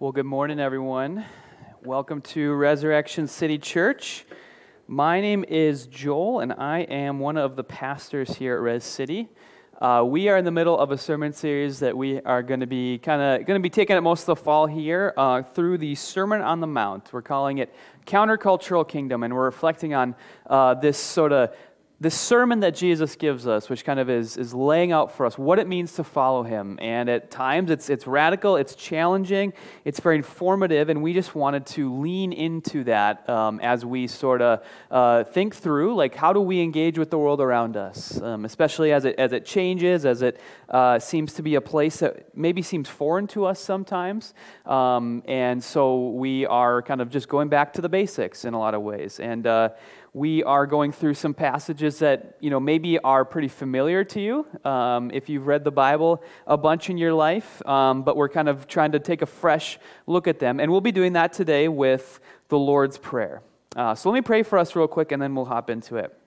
Well, good morning, everyone. Welcome to Resurrection City Church. My name is Joel, and I am one of the pastors here at Res City. Uh, we are in the middle of a sermon series that we are going to be kind of going to be taking it most of the fall here uh, through the Sermon on the Mount. We're calling it Countercultural Kingdom, and we're reflecting on uh, this sort of the sermon that Jesus gives us, which kind of is, is laying out for us what it means to follow him. And at times it's, it's radical, it's challenging, it's very informative, and we just wanted to lean into that um, as we sort of uh, think through, like, how do we engage with the world around us, um, especially as it, as it changes, as it uh, seems to be a place that maybe seems foreign to us sometimes. Um, and so we are kind of just going back to the basics in a lot of ways. And uh, we are going through some passages that you know maybe are pretty familiar to you um, if you've read the bible a bunch in your life um, but we're kind of trying to take a fresh look at them. And we'll be doing that today with the lord's prayer. Uh, so let me pray for us real quick and then we'll hop into it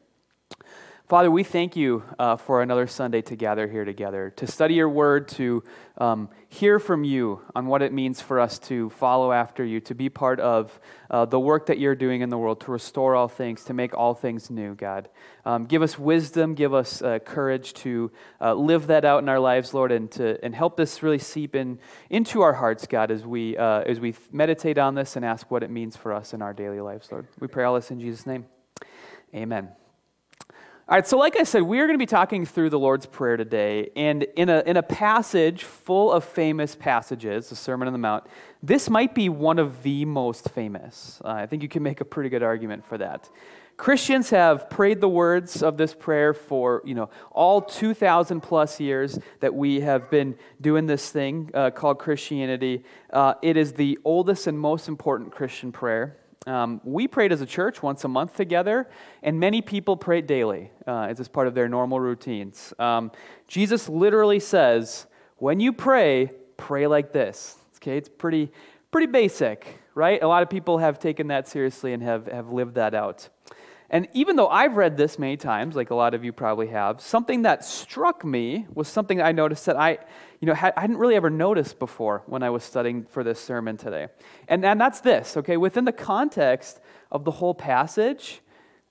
Father, we thank you uh, for another Sunday to gather here together, to study your word, to um, hear from you on what it means for us to follow after you, to be part of uh, the work that you're doing in the world, to restore all things, to make all things new, God. Um, give us wisdom, give us uh, courage to uh, live that out in our lives, Lord, and, to, and help this really seep in, into our hearts, God, as we, uh, as we meditate on this and ask what it means for us in our daily lives, Lord. We pray all this in Jesus' name. Amen. All right, so like I said, we are going to be talking through the Lord's Prayer today. And in a, in a passage full of famous passages, the Sermon on the Mount, this might be one of the most famous. Uh, I think you can make a pretty good argument for that. Christians have prayed the words of this prayer for, you know, all 2,000 plus years that we have been doing this thing uh, called Christianity. Uh, it is the oldest and most important Christian prayer. Um, we prayed as a church once a month together, and many people prayed daily uh, as part of their normal routines. Um, Jesus literally says, when you pray, pray like this. Okay, it's pretty, pretty basic, right? A lot of people have taken that seriously and have, have lived that out. And even though I've read this many times, like a lot of you probably have, something that struck me was something I noticed that I, you know, I hadn't really ever noticed before when I was studying for this sermon today. And, and that's this, okay? Within the context of the whole passage,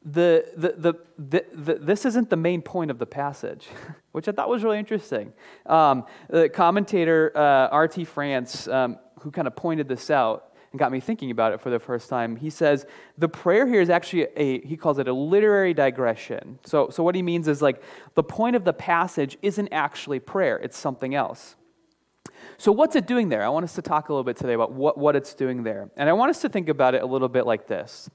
the, the, the, the, the this isn't the main point of the passage, which I thought was really interesting. Um, the commentator, uh, R.T. France, um, who kind of pointed this out, and got me thinking about it for the first time. He says the prayer here is actually a, he calls it a literary digression. So, so what he means is like the point of the passage isn't actually prayer, it's something else. So, what's it doing there? I want us to talk a little bit today about what, what it's doing there. And I want us to think about it a little bit like this.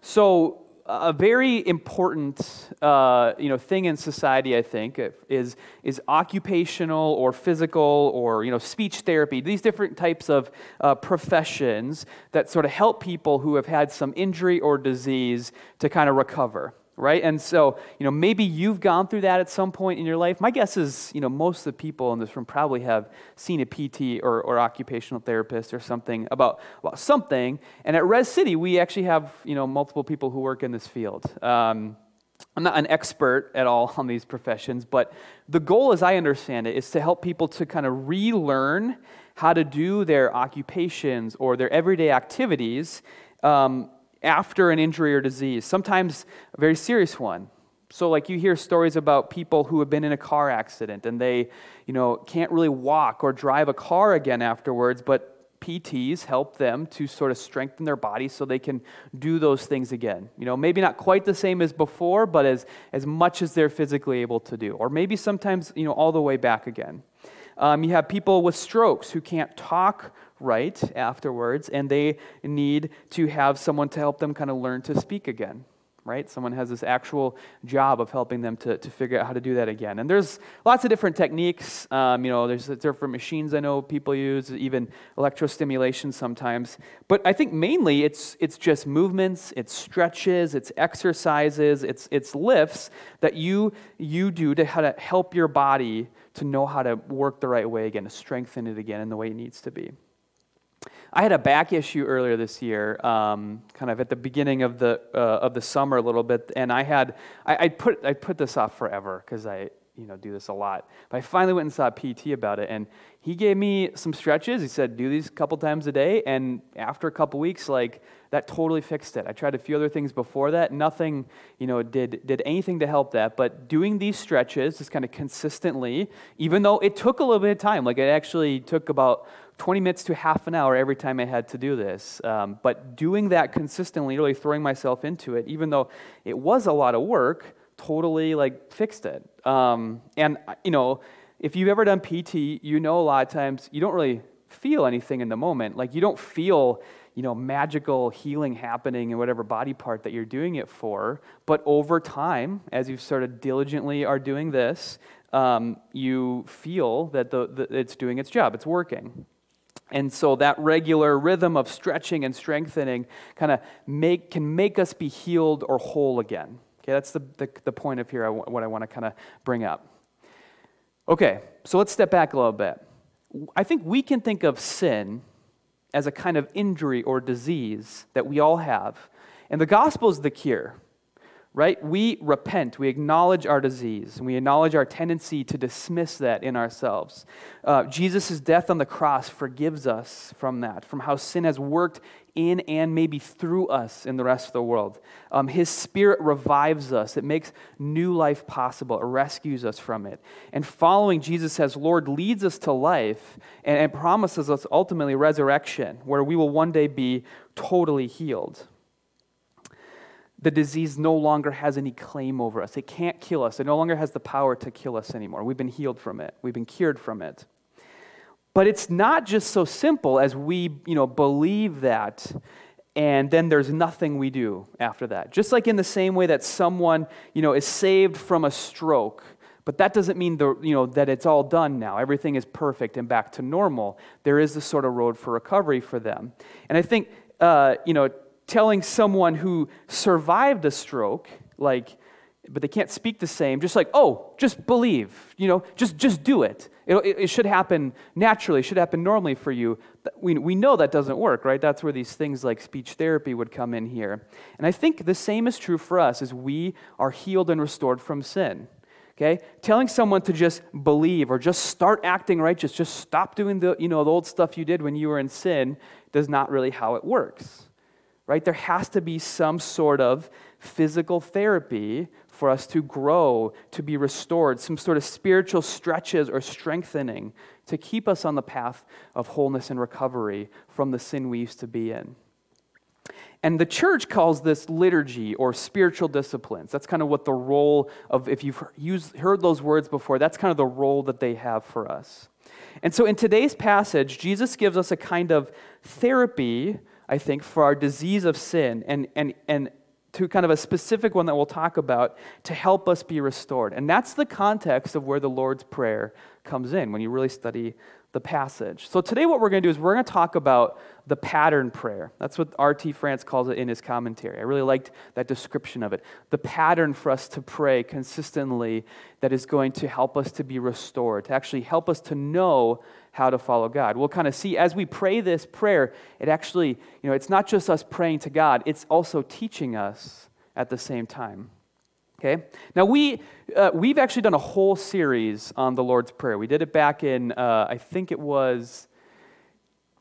So, a very important uh, you know, thing in society, I think, is, is occupational or physical or you know, speech therapy, these different types of uh, professions that sort of help people who have had some injury or disease to kind of recover right? And so, you know, maybe you've gone through that at some point in your life. My guess is, you know, most of the people in this room probably have seen a PT or, or occupational therapist or something about, about something. And at Res City, we actually have, you know, multiple people who work in this field. Um, I'm not an expert at all on these professions, but the goal, as I understand it, is to help people to kind of relearn how to do their occupations or their everyday activities um, after an injury or disease, sometimes a very serious one. So, like, you hear stories about people who have been in a car accident and they, you know, can't really walk or drive a car again afterwards, but PTs help them to sort of strengthen their body so they can do those things again. You know, maybe not quite the same as before, but as, as much as they're physically able to do. Or maybe sometimes, you know, all the way back again. Um, you have people with strokes who can't talk right afterwards, and they need to have someone to help them kind of learn to speak again, right? Someone has this actual job of helping them to, to figure out how to do that again. And there's lots of different techniques. Um, you know, there's different machines I know people use, even electrostimulation sometimes. But I think mainly it's, it's just movements, it's stretches, it's exercises, it's, it's lifts that you, you do to, how to help your body to know how to work the right way again, to strengthen it again in the way it needs to be. I had a back issue earlier this year, um, kind of at the beginning of the uh, of the summer a little bit, and I had I, I put I put this off forever because I you know, do this a lot. But I finally went and saw PT about it, and he gave me some stretches. He said, do these a couple times a day. And after a couple weeks, like, that totally fixed it. I tried a few other things before that. Nothing, you know, did, did anything to help that. But doing these stretches just kind of consistently, even though it took a little bit of time, like it actually took about 20 minutes to half an hour every time I had to do this. Um, but doing that consistently, really throwing myself into it, even though it was a lot of work, totally like fixed it. Um, and, you know, if you've ever done PT, you know a lot of times you don't really feel anything in the moment. Like you don't feel, you know, magical healing happening in whatever body part that you're doing it for. But over time, as you sort of diligently are doing this, um, you feel that the, the, it's doing its job, it's working. And so that regular rhythm of stretching and strengthening kind of make, can make us be healed or whole again. Okay, that's the, the, the point of here, what I want to kind of bring up. Okay, so let's step back a little bit. I think we can think of sin as a kind of injury or disease that we all have. And the gospel is the cure right? We repent, we acknowledge our disease, we acknowledge our tendency to dismiss that in ourselves. Uh, Jesus' death on the cross forgives us from that, from how sin has worked in and maybe through us in the rest of the world. Um, his spirit revives us, it makes new life possible, it rescues us from it. And following Jesus as Lord leads us to life and, and promises us ultimately resurrection, where we will one day be totally healed the disease no longer has any claim over us. It can't kill us. It no longer has the power to kill us anymore. We've been healed from it, we've been cured from it. But it's not just so simple as we, you know, believe that and then there's nothing we do after that. Just like in the same way that someone, you know, is saved from a stroke, but that doesn't mean the, you know, that it's all done now. Everything is perfect and back to normal. There is a sort of road for recovery for them. And I think, uh, you know, telling someone who survived a stroke, like, but they can't speak the same, just like, oh, just believe, you know, just, just do it. It, it should happen naturally, it should happen normally for you. We, we know that doesn't work, right? That's where these things like speech therapy would come in here. And I think the same is true for us as we are healed and restored from sin. Okay? Telling someone to just believe or just start acting righteous, just stop doing the, you know, the old stuff you did when you were in sin, does not really how it works right? There has to be some sort of physical therapy for us to grow, to be restored, some sort of spiritual stretches or strengthening to keep us on the path of wholeness and recovery from the sin we used to be in. And the church calls this liturgy or spiritual disciplines. That's kind of what the role of, if you've used, heard those words before, that's kind of the role that they have for us. And so in today's passage, Jesus gives us a kind of therapy I think, for our disease of sin and, and, and to kind of a specific one that we'll talk about to help us be restored. And that's the context of where the Lord's Prayer comes in when you really study the passage. So today, what we're going to do is we're going to talk about the pattern prayer. That's what R.T. France calls it in his commentary. I really liked that description of it. The pattern for us to pray consistently that is going to help us to be restored, to actually help us to know how to follow God. We'll kind of see as we pray this prayer, it actually, you know, it's not just us praying to God, it's also teaching us at the same time. Okay? Now, we, uh, we've actually done a whole series on the Lord's Prayer. We did it back in, uh, I think it was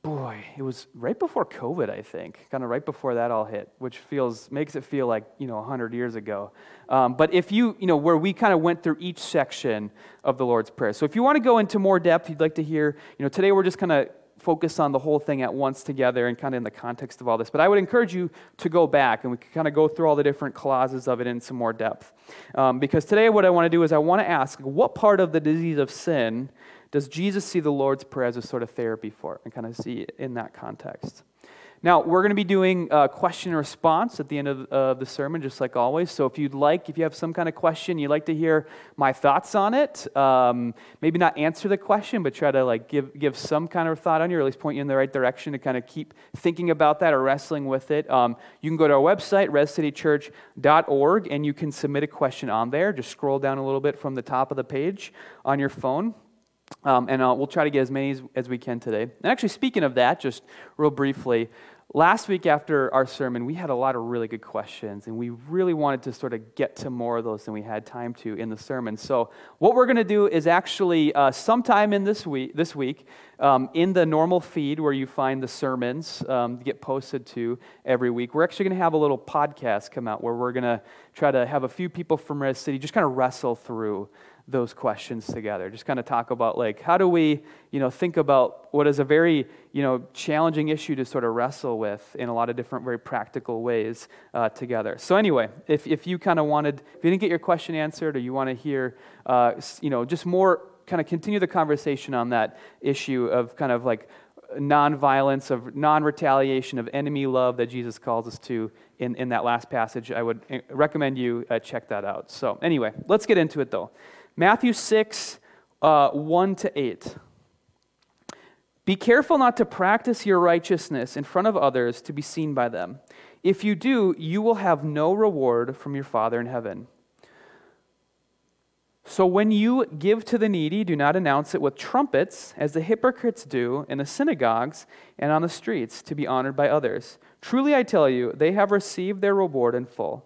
boy, it was right before COVID, I think, kind of right before that all hit, which feels makes it feel like you know 100 years ago. Um, but if you you know where we kind of went through each section of the Lord's Prayer. So if you want to go into more depth, you'd like to hear, you know, today we're just kind of focus on the whole thing at once together and kind of in the context of all this. But I would encourage you to go back and we can kind of go through all the different clauses of it in some more depth. Um, because today, what I want to do is I want to ask what part of the disease of sin does Jesus see the Lord's Prayer as a sort of therapy for it and kind of see it in that context? Now, we're going to be doing a question and response at the end of uh, the sermon, just like always. So, if you'd like, if you have some kind of question, you'd like to hear my thoughts on it, um, maybe not answer the question, but try to like give, give some kind of thought on you, or at least point you in the right direction to kind of keep thinking about that or wrestling with it. Um, you can go to our website, rescitychurch.org, and you can submit a question on there. Just scroll down a little bit from the top of the page on your phone. Um, and uh, we'll try to get as many as, as, we can today. And actually, speaking of that, just real briefly, last week after our sermon, we had a lot of really good questions, and we really wanted to sort of get to more of those than we had time to in the sermon. So, what we're going to do is actually uh, sometime in this week, this week, um, in the normal feed where you find the sermons um, get posted to every week, we're actually going to have a little podcast come out where we're going to try to have a few people from Res City just kind of wrestle through those questions together. Just kind of talk about like how do we, you know, think about what is a very, you know, challenging issue to sort of wrestle with in a lot of different very practical ways uh, together. So anyway, if, if you kind of wanted, if you didn't get your question answered or you want to hear, uh, you know, just more kind of continue the conversation on that issue of kind of like nonviolence, of non retaliation, of enemy love that Jesus calls us to in, in that last passage, I would eh, recommend you uh, check that out. So, anyway, let's get into it though. Matthew 6, uh, 1 to 8. Be careful not to practice your righteousness in front of others to be seen by them. If you do, you will have no reward from your Father in heaven. So when you give to the needy, do not announce it with trumpets, as the hypocrites do in the synagogues and on the streets, to be honored by others. Truly I tell you, they have received their reward in full.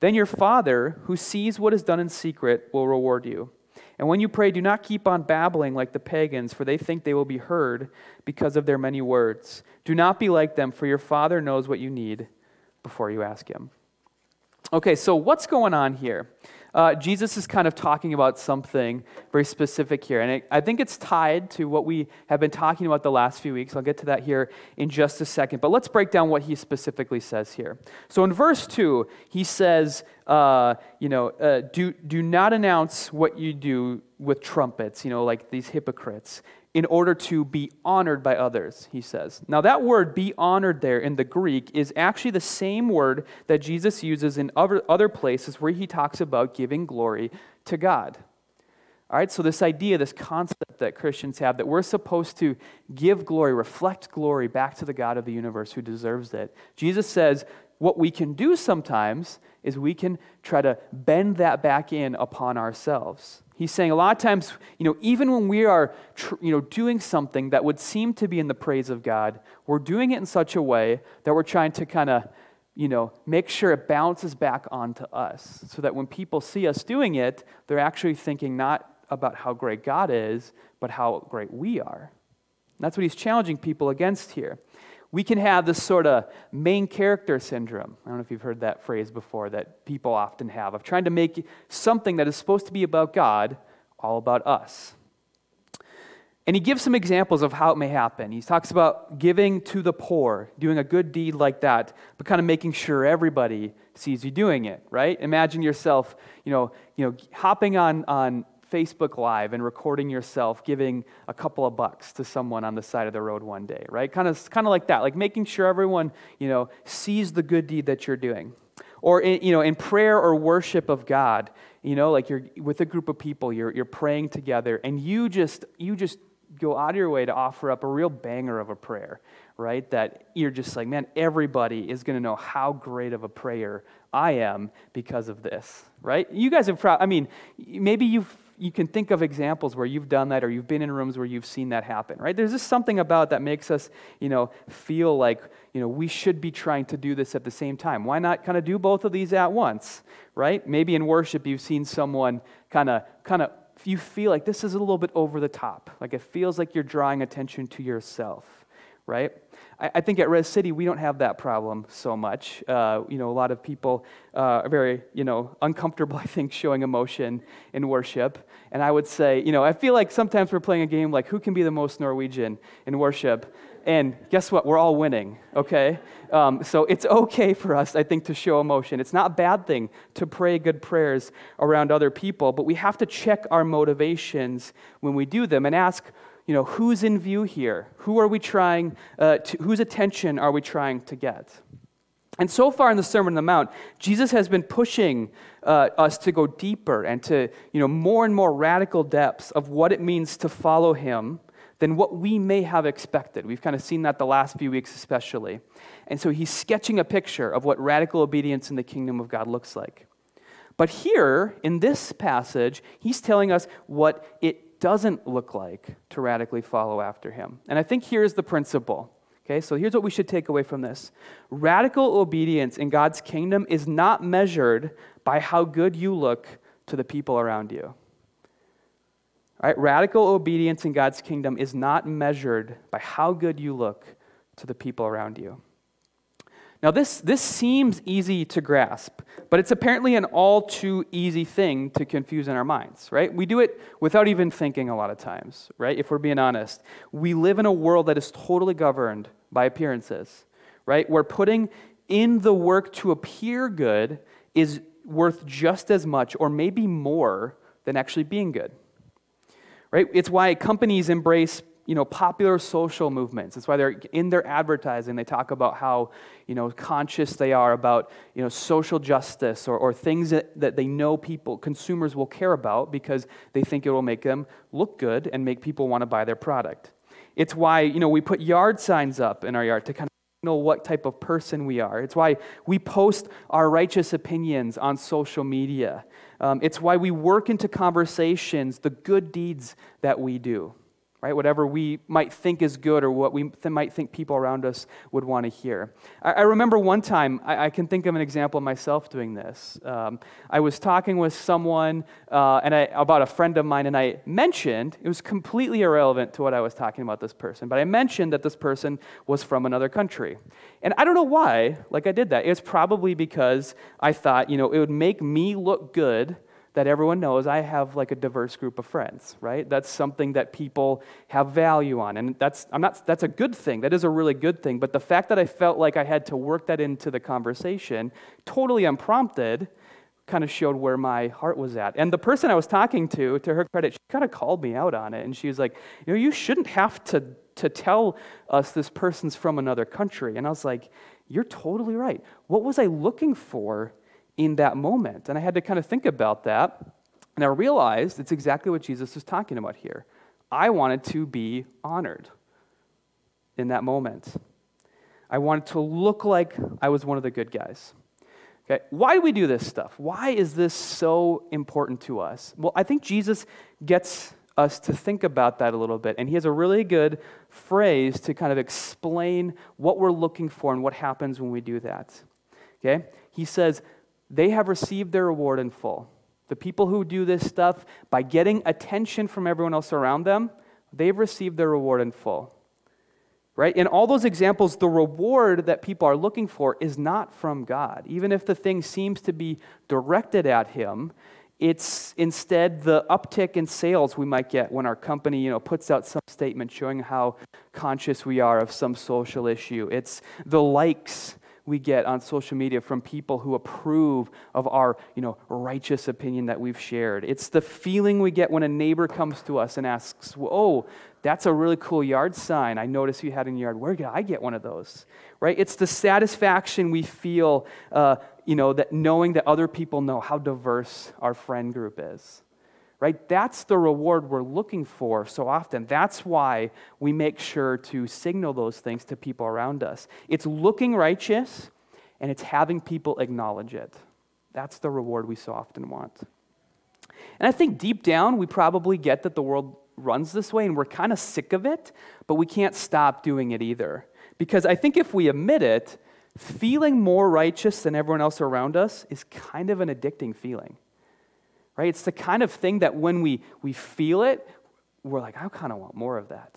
then your Father, who sees what is done in secret, will reward you. And when you pray, do not keep on babbling like the pagans, for they think they will be heard because of their many words. Do not be like them, for your Father knows what you need before you ask Him. Okay, so what's going on here? Uh, Jesus is kind of talking about something very specific here. And it, I think it's tied to what we have been talking about the last few weeks. I'll get to that here in just a second. But let's break down what he specifically says here. So in verse 2, he says, uh, you know, uh, do, do not announce what you do with trumpets, you know, like these hypocrites in order to be honored by others, he says. Now, that word be honored there in the Greek is actually the same word that Jesus uses in other, places where he talks about giving glory to God. All right, so this idea, this concept that Christians have that we're supposed to give glory, reflect glory back to the God of the universe who deserves it. Jesus says what we can do sometimes is we can try to bend that back in upon ourselves. He's saying a lot of times, you know, even when we are, tr- you know, doing something that would seem to be in the praise of God, we're doing it in such a way that we're trying to kind of, you know, make sure it bounces back onto us so that when people see us doing it, they're actually thinking not about how great God is, but how great we are. And that's what he's challenging people against here we can have this sort of main character syndrome. I don't know if you've heard that phrase before that people often have of trying to make something that is supposed to be about God all about us. And he gives some examples of how it may happen. He talks about giving to the poor, doing a good deed like that, but kind of making sure everybody sees you doing it, right? Imagine yourself, you know, you know hopping on, on Facebook Live and recording yourself giving a couple of bucks to someone on the side of the road one day, right? Kind of, kind of like that, like making sure everyone, you know, sees the good deed that you're doing. Or, in, you know, in prayer or worship of God, you know, like you're with a group of people, you're, you're praying together, and you just, you just go out of your way to offer up a real banger of a prayer, right? That you're just like, man, everybody is going to know how great of a prayer I am because of this, right? You guys have, pro- I mean, maybe you've you can think of examples where you've done that or you've been in rooms where you've seen that happen, right? There's just something about that makes us, you know, feel like, you know, we should be trying to do this at the same time. Why not kind of do both of these at once, right? Maybe in worship you've seen someone kind of kind of you feel like this is a little bit over the top. Like it feels like you're drawing attention to yourself, right? I, I think at Res City, we don't have that problem so much. Uh, you know, a lot of people uh, are very, you know, uncomfortable, I think, showing emotion in worship. And I would say, you know, I feel like sometimes we're playing a game like who can be the most Norwegian in worship? And guess what? We're all winning, okay? Um, so it's okay for us, I think, to show emotion. It's not a bad thing to pray good prayers around other people, but we have to check our motivations when we do them and ask, you know, who's in view here? Who are we trying, uh, to, whose attention are we trying to get? And so far in the Sermon on the Mount, Jesus has been pushing uh, us to go deeper and to, you know, more and more radical depths of what it means to follow him than what we may have expected. We've kind of seen that the last few weeks, especially. And so he's sketching a picture of what radical obedience in the kingdom of God looks like. But here, in this passage, he's telling us what it doesn't look like to radically follow after him. And I think here's the principle. Okay, so here's what we should take away from this radical obedience in God's kingdom is not measured by how good you look to the people around you. Right, radical obedience in God's kingdom is not measured by how good you look to the people around you. Now, this, this seems easy to grasp, but it's apparently an all too easy thing to confuse in our minds, right? We do it without even thinking a lot of times, right? If we're being honest. We live in a world that is totally governed by appearances, right? Where putting in the work to appear good is worth just as much or maybe more than actually being good, right? It's why companies embrace you know, popular social movements. It's why they're in their advertising, they talk about how, you know, conscious they are about, you know, social justice or, or things that, that they know people, consumers will care about because they think it will make them look good and make people want to buy their product. It's why, you know, we put yard signs up in our yard to kind of know what type of person we are. It's why we post our righteous opinions on social media. Um, it's why we work into conversations the good deeds that we do right? Whatever we might think is good or what we th- might think people around us would want to hear. I, I remember one time, I, I, can think of an example of myself doing this. Um, I was talking with someone uh, and I, about a friend of mine, and I mentioned, it was completely irrelevant to what I was talking about this person, but I mentioned that this person was from another country. And I don't know why, like I did that. It's probably because I thought, you know, it would make me look good that everyone knows I have like a diverse group of friends, right? That's something that people have value on. And that's, I'm not, that's a good thing. That is a really good thing. But the fact that I felt like I had to work that into the conversation, totally unprompted, kind of showed where my heart was at. And the person I was talking to, to her credit, she kind of called me out on it. And she was like, you know, you shouldn't have to, to tell us this person's from another country. And I was like, you're totally right. What was I looking for in that moment. And I had to kind of think about that. And I realized it's exactly what Jesus was talking about here. I wanted to be honored in that moment. I wanted to look like I was one of the good guys. Okay, why do we do this stuff? Why is this so important to us? Well, I think Jesus gets us to think about that a little bit. And he has a really good phrase to kind of explain what we're looking for and what happens when we do that. Okay? He says, they have received their reward in full. The people who do this stuff by getting attention from everyone else around them, they've received their reward in full. Right? In all those examples, the reward that people are looking for is not from God. Even if the thing seems to be directed at Him, it's instead the uptick in sales we might get when our company you know, puts out some statement showing how conscious we are of some social issue. It's the likes we get on social media from people who approve of our you know, righteous opinion that we've shared. It's the feeling we get when a neighbor comes to us and asks, Oh, that's a really cool yard sign. I noticed you had in your yard. Where did I get one of those? Right? It's the satisfaction we feel, uh, you know, that knowing that other people know how diverse our friend group is right? That's the reward we're looking for so often. That's why we make sure to signal those things to people around us. It's looking righteous and it's having people acknowledge it. That's the reward we so often want. And I think deep down, we probably get that the world runs this way and we're kind of sick of it, but we can't stop doing it either. Because I think if we admit it, feeling more righteous than everyone else around us is kind of an addicting feeling right? It's the kind of thing that when we, we feel it, we're like, I kind of want more of that.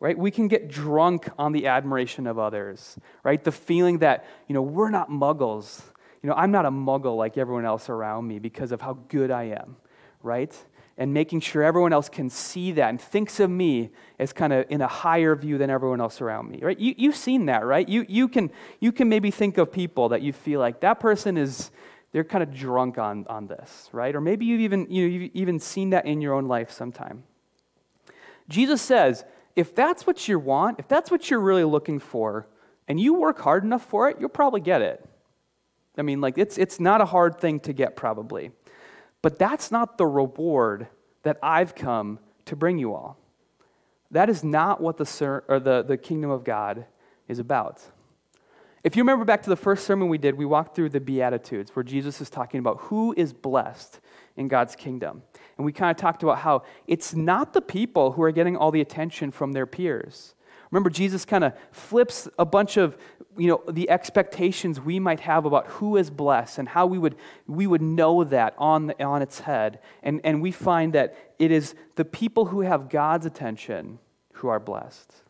Right? We can get drunk on the admiration of others, right? The feeling that, you know, we're not muggles. You know, I'm not a muggle like everyone else around me because of how good I am, right? And making sure everyone else can see that and thinks of me as kind of in a higher view than everyone else around me, right? You, you've seen that, right? You, you, can, you can maybe think of people that you feel like that person is, they're kind of drunk on, on this, right? Or maybe you've even, you know, you've even seen that in your own life sometime. Jesus says, if that's what you want, if that's what you're really looking for, and you work hard enough for it, you'll probably get it. I mean, like, it's, it's not a hard thing to get, probably. But that's not the reward that I've come to bring you all. That is not what the, or the, the kingdom of God is about. If you remember back to the first sermon we did, we walked through the Beatitudes where Jesus is talking about who is blessed in God's kingdom. And we kind of talked about how it's not the people who are getting all the attention from their peers. Remember, Jesus kind of flips a bunch of you know, the expectations we might have about who is blessed and how we would, we would know that on, the, on its head. And, and we find that it is the people who have God's attention who are blessed.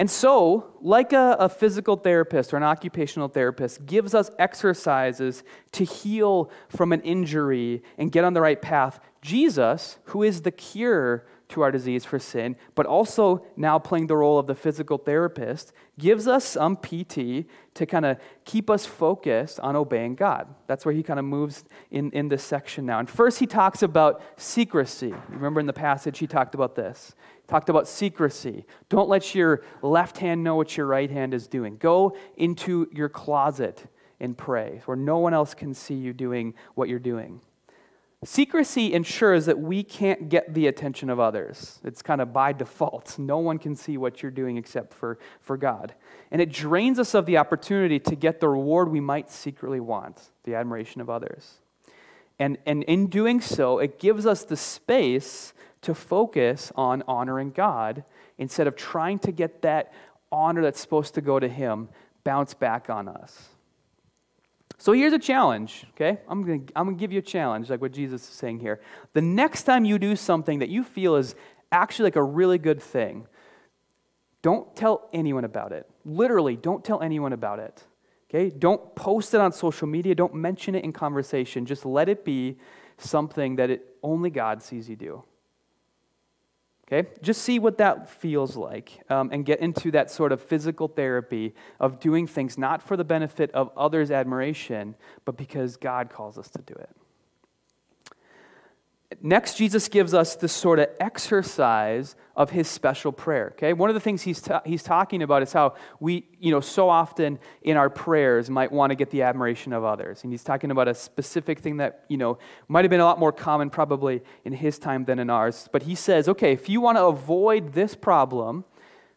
And so, like a, a, physical therapist or an occupational therapist gives us exercises to heal from an injury and get on the right path, Jesus, who is the cure to our disease for sin, but also now playing the role of the physical therapist, gives us some PT to kind of keep us focused on obeying God. That's where he kind of moves in, in this section now. And first, he talks about secrecy. Remember in the passage, he talked about this. Talked about secrecy. Don't let your left hand know what your right hand is doing. Go into your closet and pray, where no one else can see you doing what you're doing. Secrecy ensures that we can't get the attention of others. It's kind of by default. No one can see what you're doing except for, for God. And it drains us of the opportunity to get the reward we might secretly want the admiration of others. And, and in doing so, it gives us the space to focus on honoring God instead of trying to get that honor that's supposed to go to Him bounce back on us. So here's a challenge, okay? I'm going to I'm going to give you a challenge, like what Jesus is saying here. The next time you do something that you feel is actually like a really good thing, don't tell anyone about it. Literally, don't tell anyone about it. Okay? Don't post it on social media. Don't mention it in conversation. Just let it be something that it, only God sees you do. Okay? Just see what that feels like um, and get into that sort of physical therapy of doing things not for the benefit of others' admiration, but because God calls us to do it. Next, Jesus gives us this sort of exercise of his special prayer. Okay, one of the things he's, ta- he's talking about is how we, you know, so often in our prayers might want to get the admiration of others, and he's talking about a specific thing that you know might have been a lot more common probably in his time than in ours. But he says, okay, if you want to avoid this problem,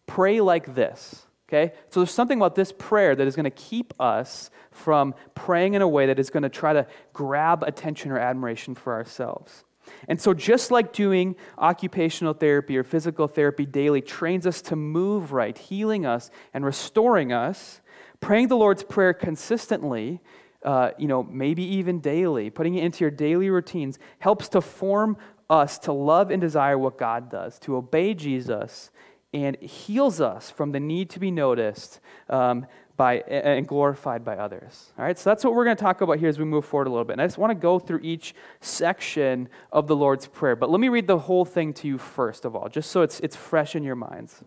pray like this. Okay, so there's something about this prayer that is going to keep us from praying in a way that is going to try to grab attention or admiration for ourselves. And so, just like doing occupational therapy or physical therapy daily trains us to move right, healing us and restoring us, praying the Lord's Prayer consistently, uh, you know, maybe even daily, putting it into your daily routines, helps to form us to love and desire what God does, to obey Jesus, and heals us from the need to be noticed um, by, and glorified by others. All right, so that's what we're going to talk about here as we move forward a little bit. And I just want to go through each section of the Lord's Prayer. But let me read the whole thing to you first of all, just so it's, it's fresh in your minds.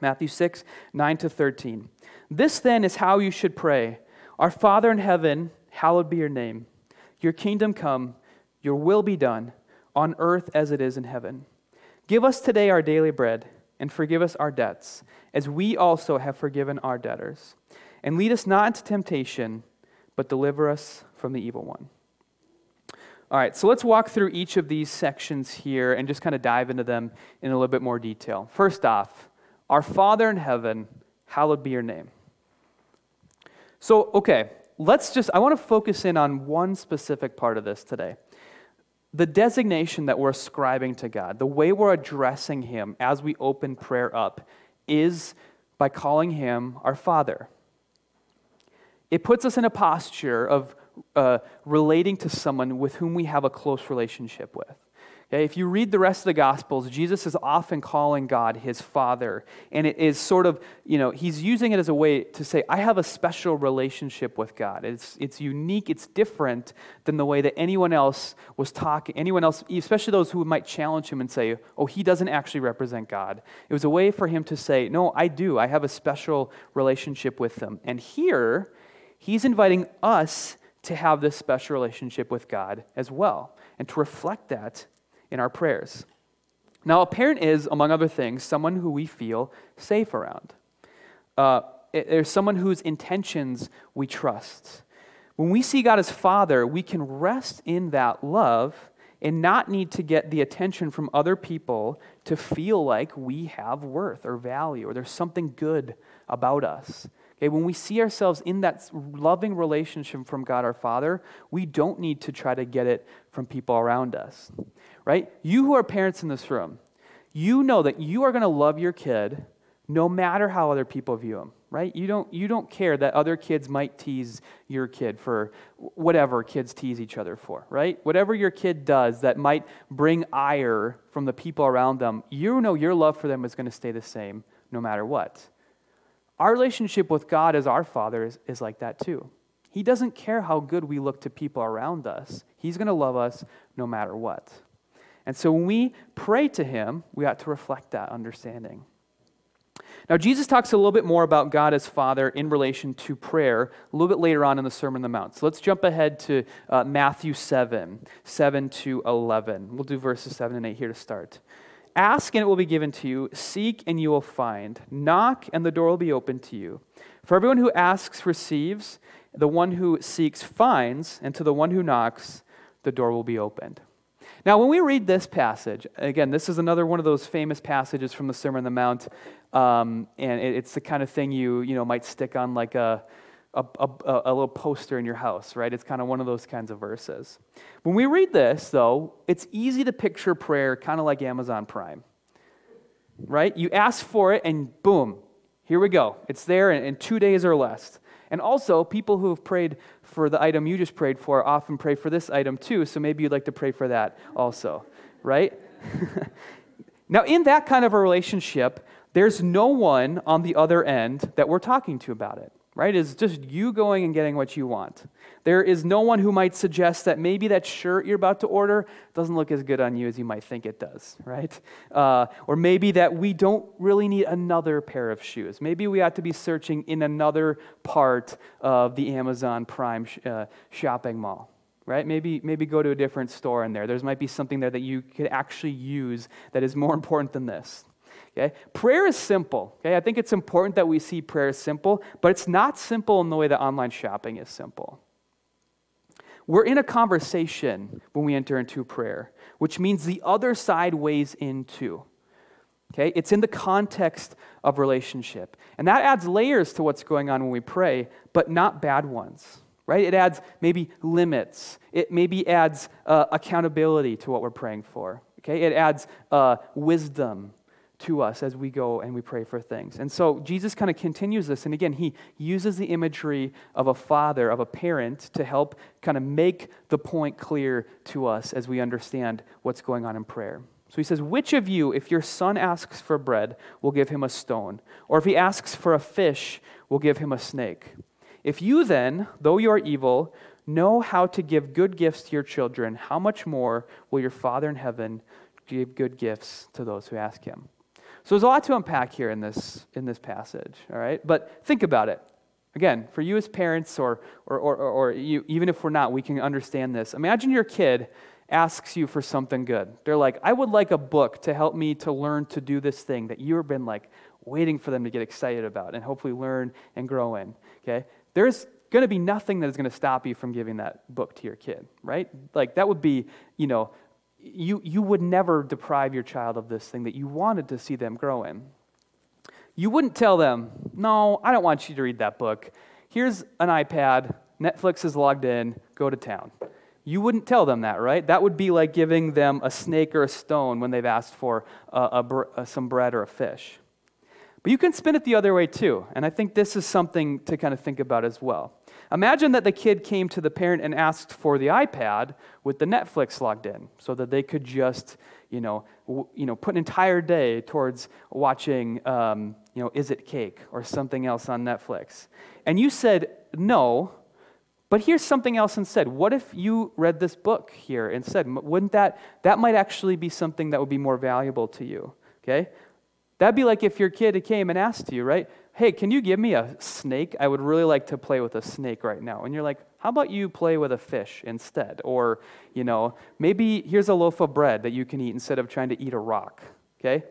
Matthew 6, 9 to 13. This then is how you should pray Our Father in heaven, hallowed be your name. Your kingdom come, your will be done, on earth as it is in heaven. Give us today our daily bread, and forgive us our debts, as we also have forgiven our debtors and lead us not into temptation, but deliver us from the evil one. All right, so let's walk through each of these sections here and just kind of dive into them in a little bit more detail. First off, our Father in heaven, hallowed be your name. So, okay, let's just, I want to focus in on one specific part of this today. The designation that we're ascribing to God, the way we're addressing Him as we open prayer up, is by calling Him our Father it puts us in a posture of uh, relating to someone with whom we have a close relationship with. If you read the rest of the Gospels, Jesus is often calling God his Father. And it is sort of, you know, he's using it as a way to say, I have a special relationship with God. It's, it's unique, it's different than the way that anyone else was talking, anyone else, especially those who might challenge him and say, oh, he doesn't actually represent God. It was a way for him to say, no, I do. I have a special relationship with them. And here, He's inviting us to have this special relationship with God as well and to reflect that in our prayers. Now, a parent is, among other things, someone who we feel safe around. Uh, there's someone whose intentions we trust. When we see God as Father, we can rest in that love and not need to get the attention from other people to feel like we have worth or value or there's something good about us. Okay, when we see ourselves in that loving relationship from God our Father, we don't need to try to get it from people around us. Right? You who are parents in this room, you know that you are going to love your kid no matter how other people view him right? You don't, you don't care that other kids might tease your kid for whatever kids tease each other for, right? Whatever your kid does that might bring ire from the people around them, you know your love for them is going to stay the same no matter what. Our relationship with God as our Father is, is like that too. He doesn't care how good we look to people around us, He's going to love us no matter what. And so when we pray to Him, we ought to reflect that understanding. Now, Jesus talks a little bit more about God as Father in relation to prayer a little bit later on in the Sermon on the Mount. So let's jump ahead to uh, Matthew 7, 7 to 11. We'll do verses 7 and 8 here to start. Ask and it will be given to you. Seek and you will find. Knock and the door will be opened to you. For everyone who asks receives, the one who seeks finds, and to the one who knocks, the door will be opened. Now, when we read this passage, again, this is another one of those famous passages from the Sermon on the Mount, um, and it's the kind of thing you, you know, might stick on like a, a, a, a little poster in your house, right? It's kind of one of those kinds of verses. When we read this, though, it's easy to picture prayer kind of like Amazon Prime, right? You ask for it, and boom, here we go. It's there in, in two days or less. And also, people who have prayed for the item you just prayed for often pray for this item too, so maybe you'd like to pray for that also, right? now, in that kind of a relationship, there's no one on the other end that we're talking to about it right? It's just you going and getting what you want. There is no one who might suggest that maybe that shirt you're about to order doesn't look as good on you as you might think it does, right? Uh, or maybe that we don't really need another pair of shoes. Maybe we ought to be searching in another part of the Amazon Prime sh- uh, shopping mall. Right? Maybe, maybe go to a different store in there. There might be something there that you could actually use that is more important than this. Okay? Prayer is simple. Okay? I think it's important that we see prayer as simple, but it's not simple in the way that online shopping is simple. We're in a conversation when we enter into prayer, which means the other side weighs in too. Okay? It's in the context of relationship. And that adds layers to what's going on when we pray, but not bad ones. Right? It adds maybe limits. It maybe adds uh, accountability to what we're praying for. Okay? It adds uh, wisdom to us as we go and we pray for things. And so Jesus kind of continues this. And again, he uses the imagery of a father, of a parent, to help kind of make the point clear to us as we understand what's going on in prayer. So he says, Which of you, if your son asks for bread, will give him a stone? Or if he asks for a fish, will give him a snake? If you then, though you are evil, know how to give good gifts to your children, how much more will your Father in heaven give good gifts to those who ask him? So there's a lot to unpack here in this, in this passage, all right? But think about it. Again, for you as parents, or, or, or, or you, even if we're not, we can understand this. Imagine your kid asks you for something good. They're like, I would like a book to help me to learn to do this thing that you've been like waiting for them to get excited about and hopefully learn and grow in. Okay? There's going to be nothing that is going to stop you from giving that book to your kid, right? Like that would be, you know, you, you would never deprive your child of this thing that you wanted to see them grow in. You wouldn't tell them, no, I don't want you to read that book. Here's an iPad, Netflix is logged in, go to town. You wouldn't tell them that, right? That would be like giving them a snake or a stone when they've asked for a, a, some bread or a fish. But you can spin it the other way too, and I think this is something to kind of think about as well. Imagine that the kid came to the parent and asked for the iPad with the Netflix logged in so that they could just, you know, w- you know put an entire day towards watching, um, you know, Is It Cake or something else on Netflix. And you said no, but here's something else instead. What if you read this book here instead? Wouldn't that, that might actually be something that would be more valuable to you, okay? That'd be like if your kid came and asked you, right? Hey, can you give me a snake? I would really like to play with a snake right now. And you're like, How about you play with a fish instead? Or, you know, maybe here's a loaf of bread that you can eat instead of trying to eat a rock. Okay?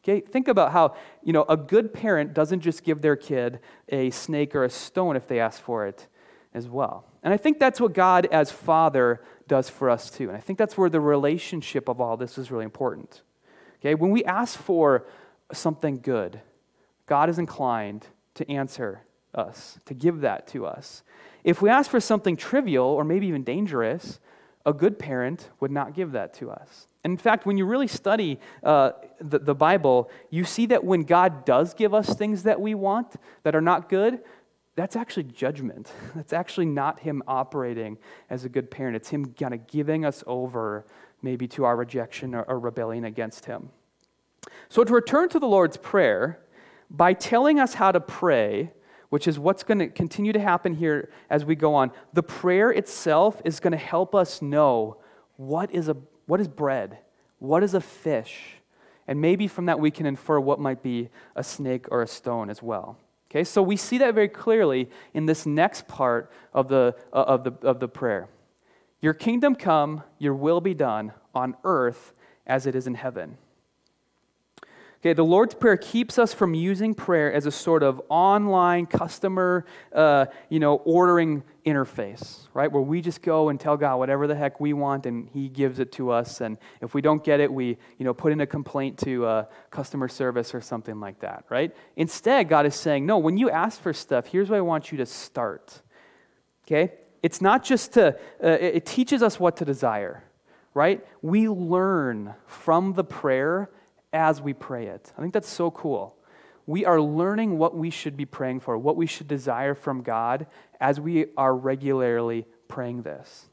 Okay, think about how, you know, a good parent doesn't just give their kid a snake or a stone if they ask for it as well. And I think that's what God as Father does for us too. And I think that's where the relationship of all this is really important. Okay, when we ask for something good, God is inclined to answer us, to give that to us. If we ask for something trivial or maybe even dangerous, a good parent would not give that to us. And in fact, when you really study uh, the, the Bible, you see that when God does give us things that we want that are not good, that's actually judgment. That's actually not Him operating as a good parent. It's Him kind of giving us over maybe to our rejection or, or rebellion against Him. So, to return to the Lord's Prayer, by telling us how to pray, which is what's going to continue to happen here as we go on, the prayer itself is going to help us know what is, a, what is bread, what is a fish, and maybe from that we can infer what might be a snake or a stone as well. Okay, so we see that very clearly in this next part of the, uh, of the, of the prayer. Your kingdom come, your will be done on earth as it is in heaven. Okay, the Lord's Prayer keeps us from using prayer as a sort of online customer, uh, you know, ordering interface, right? Where we just go and tell God whatever the heck we want, and He gives it to us. And if we don't get it, we, you know, put in a complaint to uh, customer service or something like that, right? Instead, God is saying, no. When you ask for stuff, here's where I want you to start. Okay, it's not just to. Uh, it teaches us what to desire, right? We learn from the prayer as we pray it. I think that's so cool. We are learning what we should be praying for, what we should desire from God as we are regularly praying this.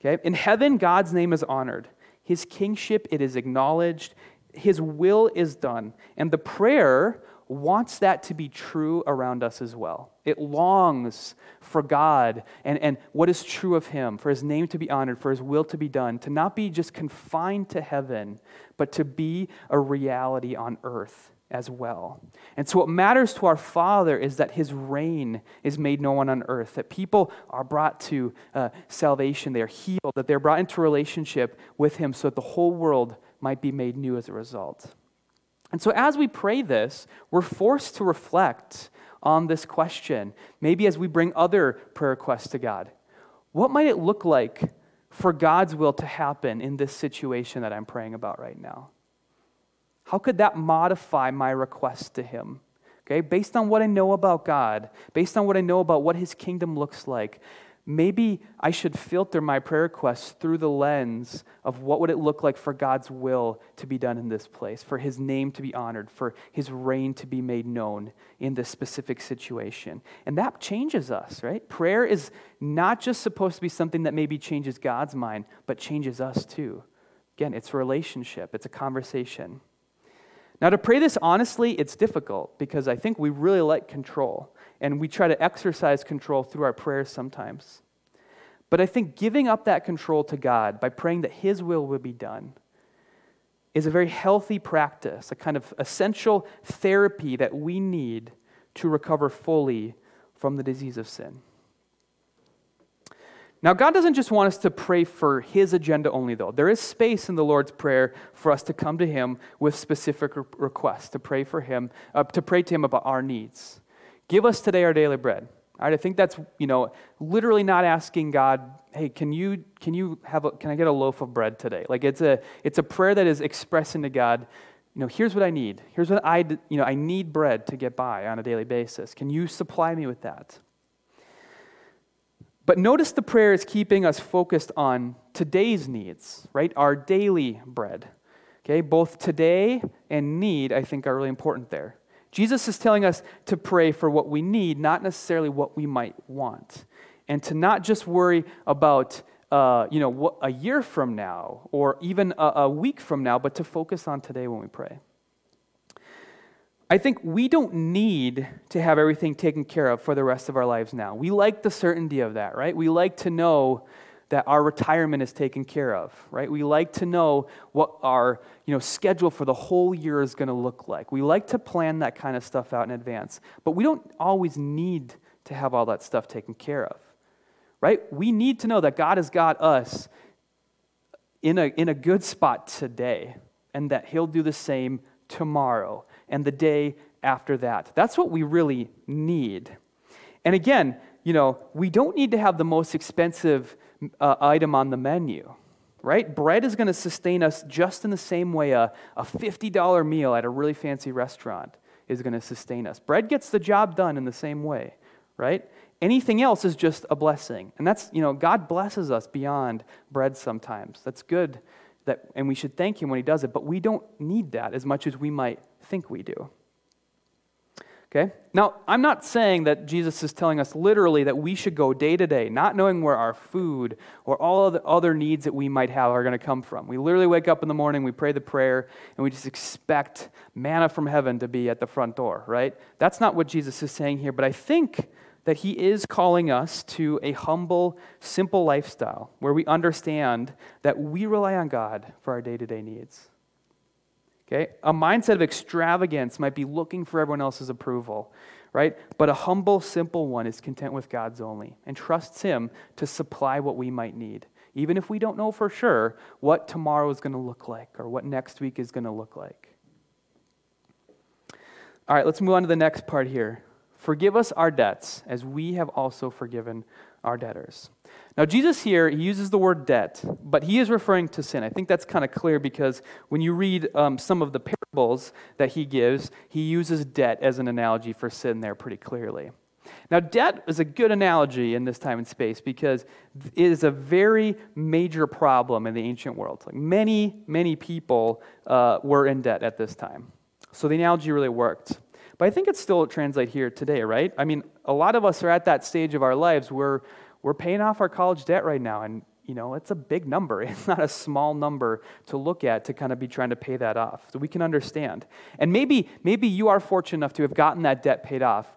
Okay? In heaven, God's name is honored. His kingship it is acknowledged. His will is done. And the prayer wants that to be true around us as well. It longs for God and, and what is true of Him, for His name to be honored, for His will to be done, to not be just confined to heaven, but to be a reality on earth as well. And so, what matters to our Father is that His reign is made known on earth, that people are brought to uh, salvation, they are healed, that they're brought into relationship with Him so that the whole world might be made new as a result. And so, as we pray this, we're forced to reflect on this question. Maybe as we bring other prayer requests to God, what might it look like for God's will to happen in this situation that I'm praying about right now? How could that modify my request to Him? Okay, based on what I know about God, based on what I know about what His kingdom looks like, maybe I should filter my prayer requests through the lens of what would it look like for God's will to be done in this place, for his name to be honored, for his reign to be made known in this specific situation. And that changes us, right? Prayer is not just supposed to be something that maybe changes God's mind, but changes us too. Again, it's a relationship, it's a conversation. Now, to pray this honestly, it's difficult because I think we really like control and we try to exercise control through our prayers sometimes. But I think giving up that control to God by praying that His will will be done is a very healthy practice, a kind of essential therapy that we need to recover fully from the disease of sin. Now, God doesn't just want us to pray for His agenda only, though. There is space in the Lord's Prayer for us to come to Him with specific requests, to pray for Him, uh, to pray to Him about our needs. Give us today our daily bread. All right, I think that's, you know, literally not asking God, hey, can you, can you have a, can I get a loaf of bread today? Like it's a, it's a prayer that is expressing to God, you know, here's what I need. Here's what I, you know, I need bread to get by on a daily basis. Can you supply me with that? But notice the prayer is keeping us focused on today's needs, right? Our daily bread. Okay, both today and need, I think, are really important there. Jesus is telling us to pray for what we need, not necessarily what we might want. And to not just worry about uh, you know, what, a year from now or even a, a week from now, but to focus on today when we pray. I think we don't need to have everything taken care of for the rest of our lives now. We like the certainty of that, right? We like to know that our retirement is taken care of, right? We like to know what our you know, schedule for the whole year is going to look like. We like to plan that kind of stuff out in advance, but we don't always need to have all that stuff taken care of. right? We need to know that God has got us in a, in a good spot today and that He'll do the same tomorrow and the day after that. That's what we really need. And again, you know, we don't need to have the most expensive uh, item on the menu, right? Bread is going to sustain us just in the same way a, a $50 meal at a really fancy restaurant is going to sustain us. Bread gets the job done in the same way, right? Anything else is just a blessing. And that's, you know, God blesses us beyond bread sometimes. That's good, that, and we should thank Him when He does it, but we don't need that as much as we might think we do. Okay? Now, I'm not saying that Jesus is telling us literally that we should go day to day, not knowing where our food or all the other needs that we might have are going to come from. We literally wake up in the morning, we pray the prayer, and we just expect manna from heaven to be at the front door, right? That's not what Jesus is saying here, but I think that he is calling us to a humble, simple lifestyle where we understand that we rely on God for our day to day needs. Okay? A mindset of extravagance might be looking for everyone else's approval, right? But a humble, simple one is content with God's only and trusts Him to supply what we might need, even if we don't know for sure what tomorrow is going to look like or what next week is going to look like. All right, let's move on to the next part here. Forgive us our debts as we have also forgiven our debtors. Now, Jesus here, he uses the word debt, but he is referring to sin. I think that's kind of clear because when you read um, some of the parables that he gives, he uses debt as an analogy for sin there pretty clearly. Now, debt is a good analogy in this time and space because it is a very major problem in the ancient world. Like many, many people uh, were in debt at this time. So the analogy really worked. But I think it still translates here today, right? I mean, a lot of us are at that stage of our lives where we're paying off our college debt right now, and you know, it's a big number. It's not a small number to look at to kind of be trying to pay that off. So we can understand. And maybe, maybe you are fortunate enough to have gotten that debt paid off.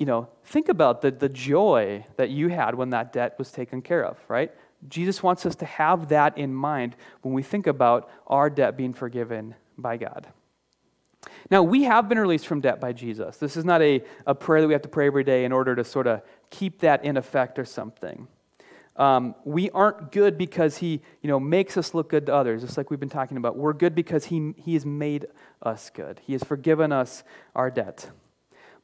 You know, think about the, the joy that you had when that debt was taken care of, right? Jesus wants us to have that in mind when we think about our debt being forgiven by God. Now, we have been released from debt by Jesus. This is not a, a prayer that we have to pray every day in order to sort of keep that in effect or something. Um, we aren't good because he you know, makes us look good to others, just like we've been talking about. We're good because he, he has made us good, He has forgiven us our debt.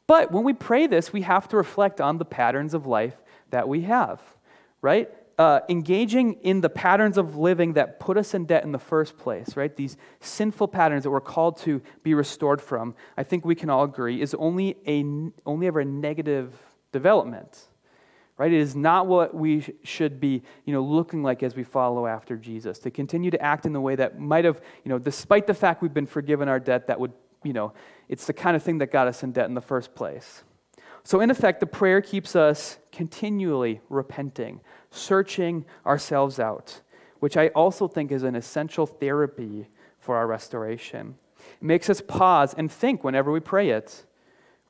But when we pray this, we have to reflect on the patterns of life that we have, right? Uh, engaging in the patterns of living that put us in debt in the first place, right? These sinful patterns that we're called to be restored from, I think we can all agree, is only, a, only ever a negative development, right? It is not what we should be, you know, looking like as we follow after Jesus. To continue to act in the way that might have, you know, despite the fact we've been forgiven our debt, that would, you know, it's the kind of thing that got us in debt in the first place. So, in effect, the prayer keeps us continually repenting, searching ourselves out, which I also think is an essential therapy for our restoration. It makes us pause and think whenever we pray it,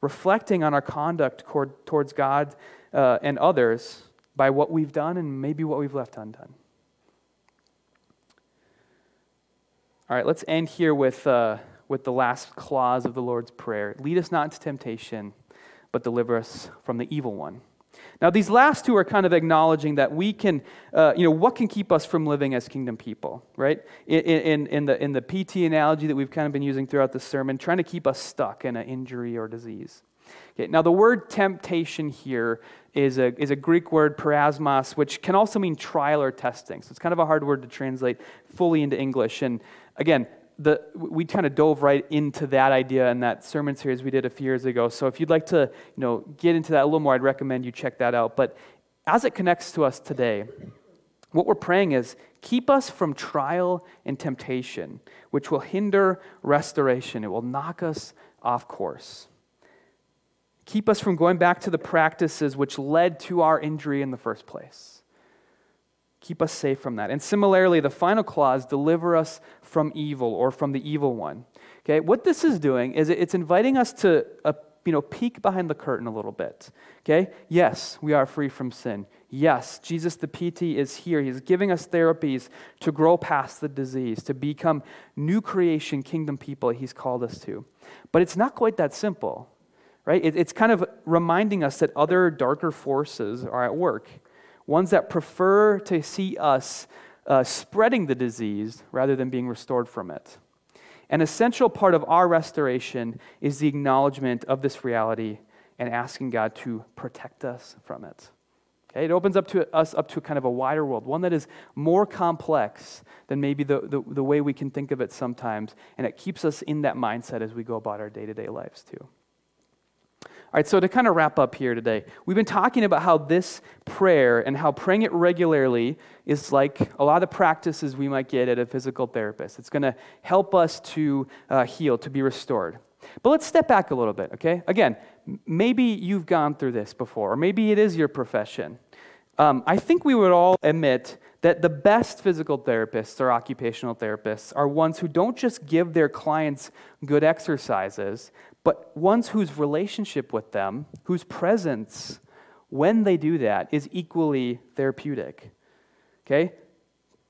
reflecting on our conduct towards God uh, and others by what we've done and maybe what we've left undone. All right, let's end here with, uh, with the last clause of the Lord's Prayer Lead us not into temptation but deliver us from the evil one. Now, these last two are kind of acknowledging that we can, uh, you know, what can keep us from living as kingdom people, right? In, in, in, the, in the PT analogy that we've kind of been using throughout the sermon, trying to keep us stuck in an injury or disease. Okay, now, the word temptation here is a, is a Greek word, peirasmos, which can also mean trial or testing. So it's kind of a hard word to translate fully into English. And again, the, we kind of dove right into that idea in that sermon series we did a few years ago. So if you'd like to you know, get into that a little more, I'd recommend you check that out. But as it connects to us today, what we're praying is keep us from trial and temptation, which will hinder restoration. It will knock us off course. Keep us from going back to the practices which led to our injury in the first place. Keep us safe from that. And similarly, the final clause, deliver us from evil or from the evil one. Okay, what this is doing is it's inviting us to a, uh, you know, peek behind the curtain a little bit. Okay, yes, we are free from sin. Yes, Jesus the PT is here. He's giving us therapies to grow past the disease, to become new creation kingdom people he's called us to. But it's not quite that simple, right? It, it's kind of reminding us that other darker forces are at work ones that prefer to see us uh, spreading the disease rather than being restored from it. An essential part of our restoration is the acknowledgement of this reality and asking God to protect us from it. Okay? It opens up to us up to kind of a wider world, one that is more complex than maybe the, the, the way we can think of it sometimes, and it keeps us in that mindset as we go about our day to day lives too. All right, so to kind of wrap up here today, we've been talking about how this prayer and how praying it regularly is like a lot of the practices we might get at a physical therapist. It's going to help us to uh, heal, to be restored. But let's step back a little bit, okay? Again, maybe you've gone through this before, or maybe it is your profession. Um, I think we would all admit that the best physical therapists or occupational therapists are ones who don't just give their clients good exercises, but ones whose relationship with them, whose presence when they do that is equally therapeutic. Okay?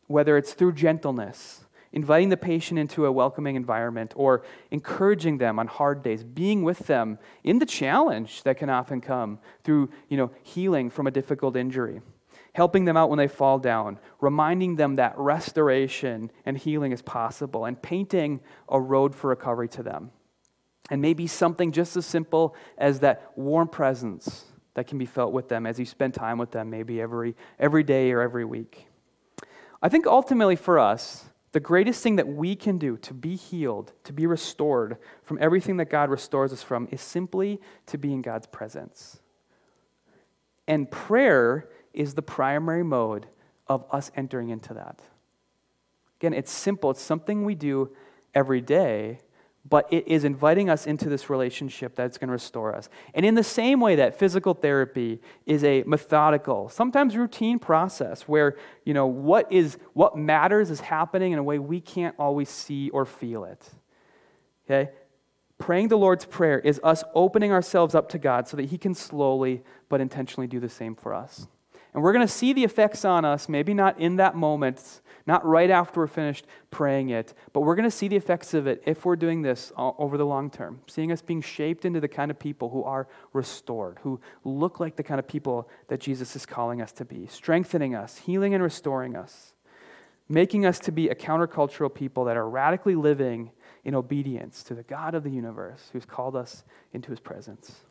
Whether it's through gentleness, inviting the patient into a welcoming environment, or encouraging them on hard days, being with them in the challenge that can often come through you know, healing from a difficult injury, helping them out when they fall down, reminding them that restoration and healing is possible, and painting a road for recovery to them. And maybe something just as simple as that warm presence that can be felt with them as you spend time with them, maybe every, every day or every week. I think ultimately for us, the greatest thing that we can do to be healed, to be restored from everything that God restores us from, is simply to be in God's presence. And prayer is the primary mode of us entering into that. Again, it's simple, it's something we do every day, but it is inviting us into this relationship that's going to restore us. And in the same way that physical therapy is a methodical, sometimes routine process where, you know, what is what matters is happening in a way we can't always see or feel it. Okay? Praying the Lord's Prayer is us opening ourselves up to God so that He can slowly but intentionally do the same for us. And we're going to see the effects on us, maybe not in that moment, not right after we're finished praying it, but we're going to see the effects of it if we're doing this over the long term, seeing us being shaped into the kind of people who are restored, who look like the kind of people that Jesus is calling us to be, strengthening us, healing and restoring us, making us to be a countercultural people that are radically living in obedience to the God of the universe who's called us into his presence.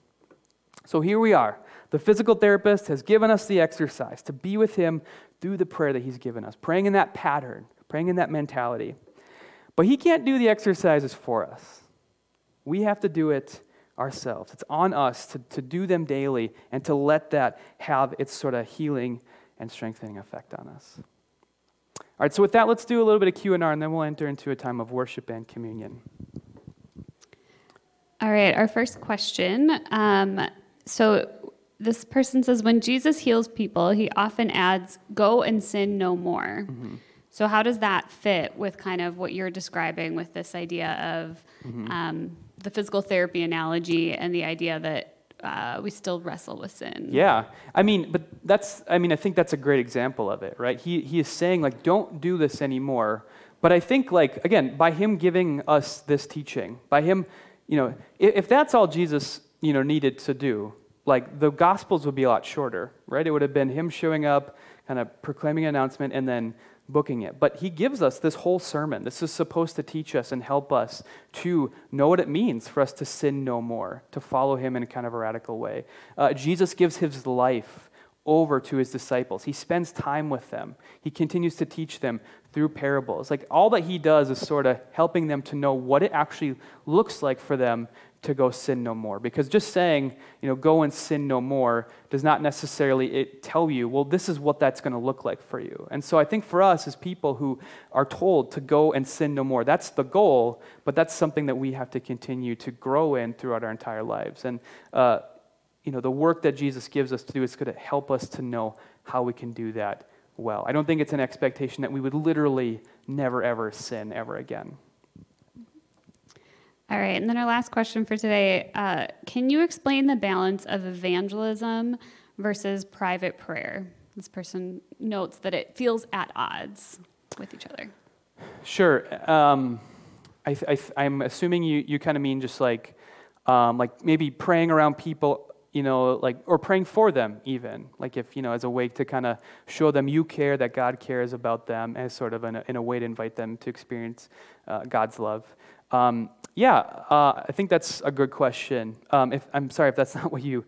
So here we are. The physical therapist has given us the exercise to be with him through the prayer that He's given us, praying in that pattern, praying in that mentality. But He can't do the exercises for us. We have to do it ourselves. It's on us to, to do them daily and to let that have its sort of healing and strengthening effect on us. All right, so with that, let's do a little bit of Q&R, and then we'll enter into a time of worship and communion. All right, our first question. Um, so this person says when Jesus heals people, he often adds, go and sin no more. Mm-hmm. So, how does that fit with kind of what you're describing with this idea of mm-hmm. um, the physical therapy analogy and the idea that uh, we still wrestle with sin? Yeah. I mean, but that's, I mean, I think that's a great example of it, right? He, he is saying, like, don't do this anymore. But I think, like, again, by him giving us this teaching, by him, you know, if, if that's all Jesus, you know, needed to do, like the gospels would be a lot shorter right? It would have been him showing up kind of proclaiming an announcement and then booking it. But he gives us this whole sermon. This is supposed to teach us and help us to know what it means for us to sin no more to follow him in a kind of a radical way. Uh, jesus gives his life over to his disciples. He spends time with them. He continues to teach them through parables. Like all that he does is sort of helping them to know what it actually looks like for them to go sin no more. Because just saying, you know, go and sin no more does not necessarily tell you, well, this is what that's going to look like for you. And so I think for us as people who are told to go and sin no more, that's the goal, but that's something that we have to continue to grow in throughout our entire lives. And, uh, you know, the work that Jesus gives us to do is going to help us to know how we can do that well. I don't think it's an expectation that we would literally never, ever sin ever again. All right, and then our last question for today uh, Can you explain the balance of evangelism versus private prayer? This person notes that it feels at odds with each other. Sure. Um, I, am assuming you, you kind of mean just like, um, like maybe praying around people you know, like, or praying for them even, like if, you know, as a way to kind of show them you care, that God cares about them, as sort of in a, in a way to invite them to experience uh, God's love. Um, yeah, uh, I think that's a good question. Um, if, I'm sorry if that's not what you,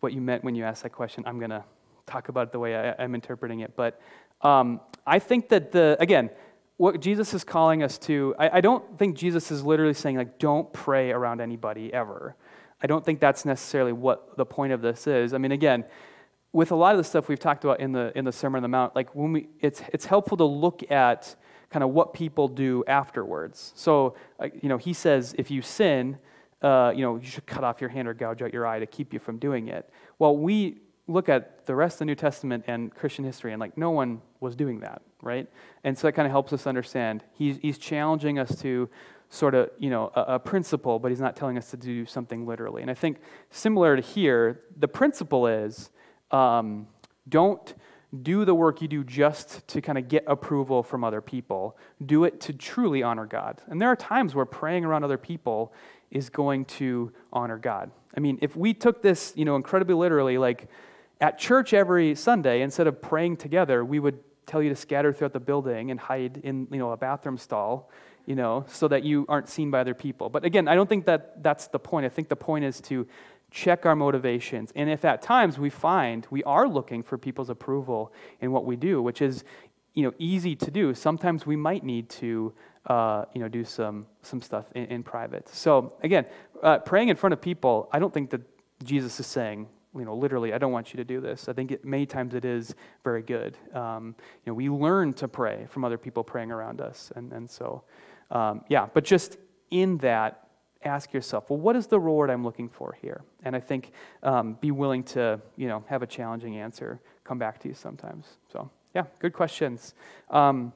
what you meant when you asked that question. I'm going to talk about it the way I, am interpreting it. But um, I think that the, again, what Jesus is calling us to, I, I don't think Jesus is literally saying, like, don't pray around anybody ever. I don't think that's necessarily what the point of this is. I mean, again, with a lot of the stuff we've talked about in the in the Sermon on the Mount, like when we, it's it's helpful to look at kind of what people do afterwards. So, uh, you know, he says if you sin, uh, you know, you should cut off your hand or gouge out your eye to keep you from doing it. Well, we look at the rest of the New Testament and Christian history, and like no one was doing that, right? And so that kind of helps us understand. He's he's challenging us to sort of, you know, a, a, principle, but he's not telling us to do something literally. And I think similar to here, the principle is um, don't do the work you do just to kind of get approval from other people. Do it to truly honor God. And there are times where praying around other people is going to honor God. I mean, if we took this, you know, incredibly literally, like at church every Sunday, instead of praying together, we would tell you to scatter throughout the building and hide in, you know, a bathroom stall you know, so that you aren't seen by other people. But again, I don't think that that's the point. I think the point is to check our motivations. And if at times we find we are looking for people's approval in what we do, which is, you know, easy to do, sometimes we might need to, uh, you know, do some, some stuff in, in private. So again, uh, praying in front of people, I don't think that Jesus is saying, you know, literally, I don't want you to do this. I think it, many times it is very good. Um, you know, we learn to pray from other people praying around us, and, and so um, yeah, but just in that, ask yourself, well, what is the reward I'm looking for here? And I think um, be willing to, you know, have a challenging answer come back to you sometimes. So, yeah, good questions. Um,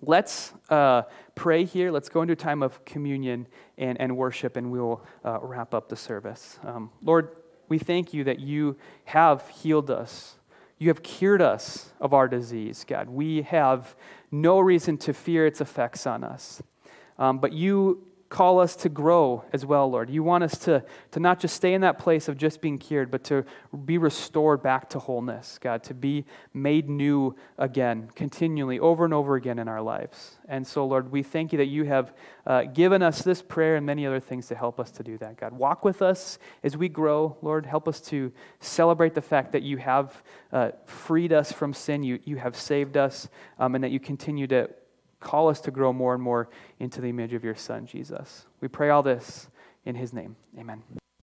let's uh, pray here. Let's go into a time of communion and, and worship, and we'll uh, wrap up the service. Um, Lord, we thank you that you have healed us. You have cured us of our disease, God. We have no reason to fear its effects on us. Um, but you call us to grow as well, Lord. You want us to, to not just stay in that place of just being cured, but to be restored back to wholeness, God, to be made new again, continually, over and over again in our lives. And so, Lord, we thank you that you have uh, given us this prayer and many other things to help us to do that, God. Walk with us as we grow, Lord. Help us to celebrate the fact that you have uh, freed us from sin, you, you have saved us, um, and that you continue to Call us to grow more and more into the image of your Son, Jesus. We pray all this in his name. Amen.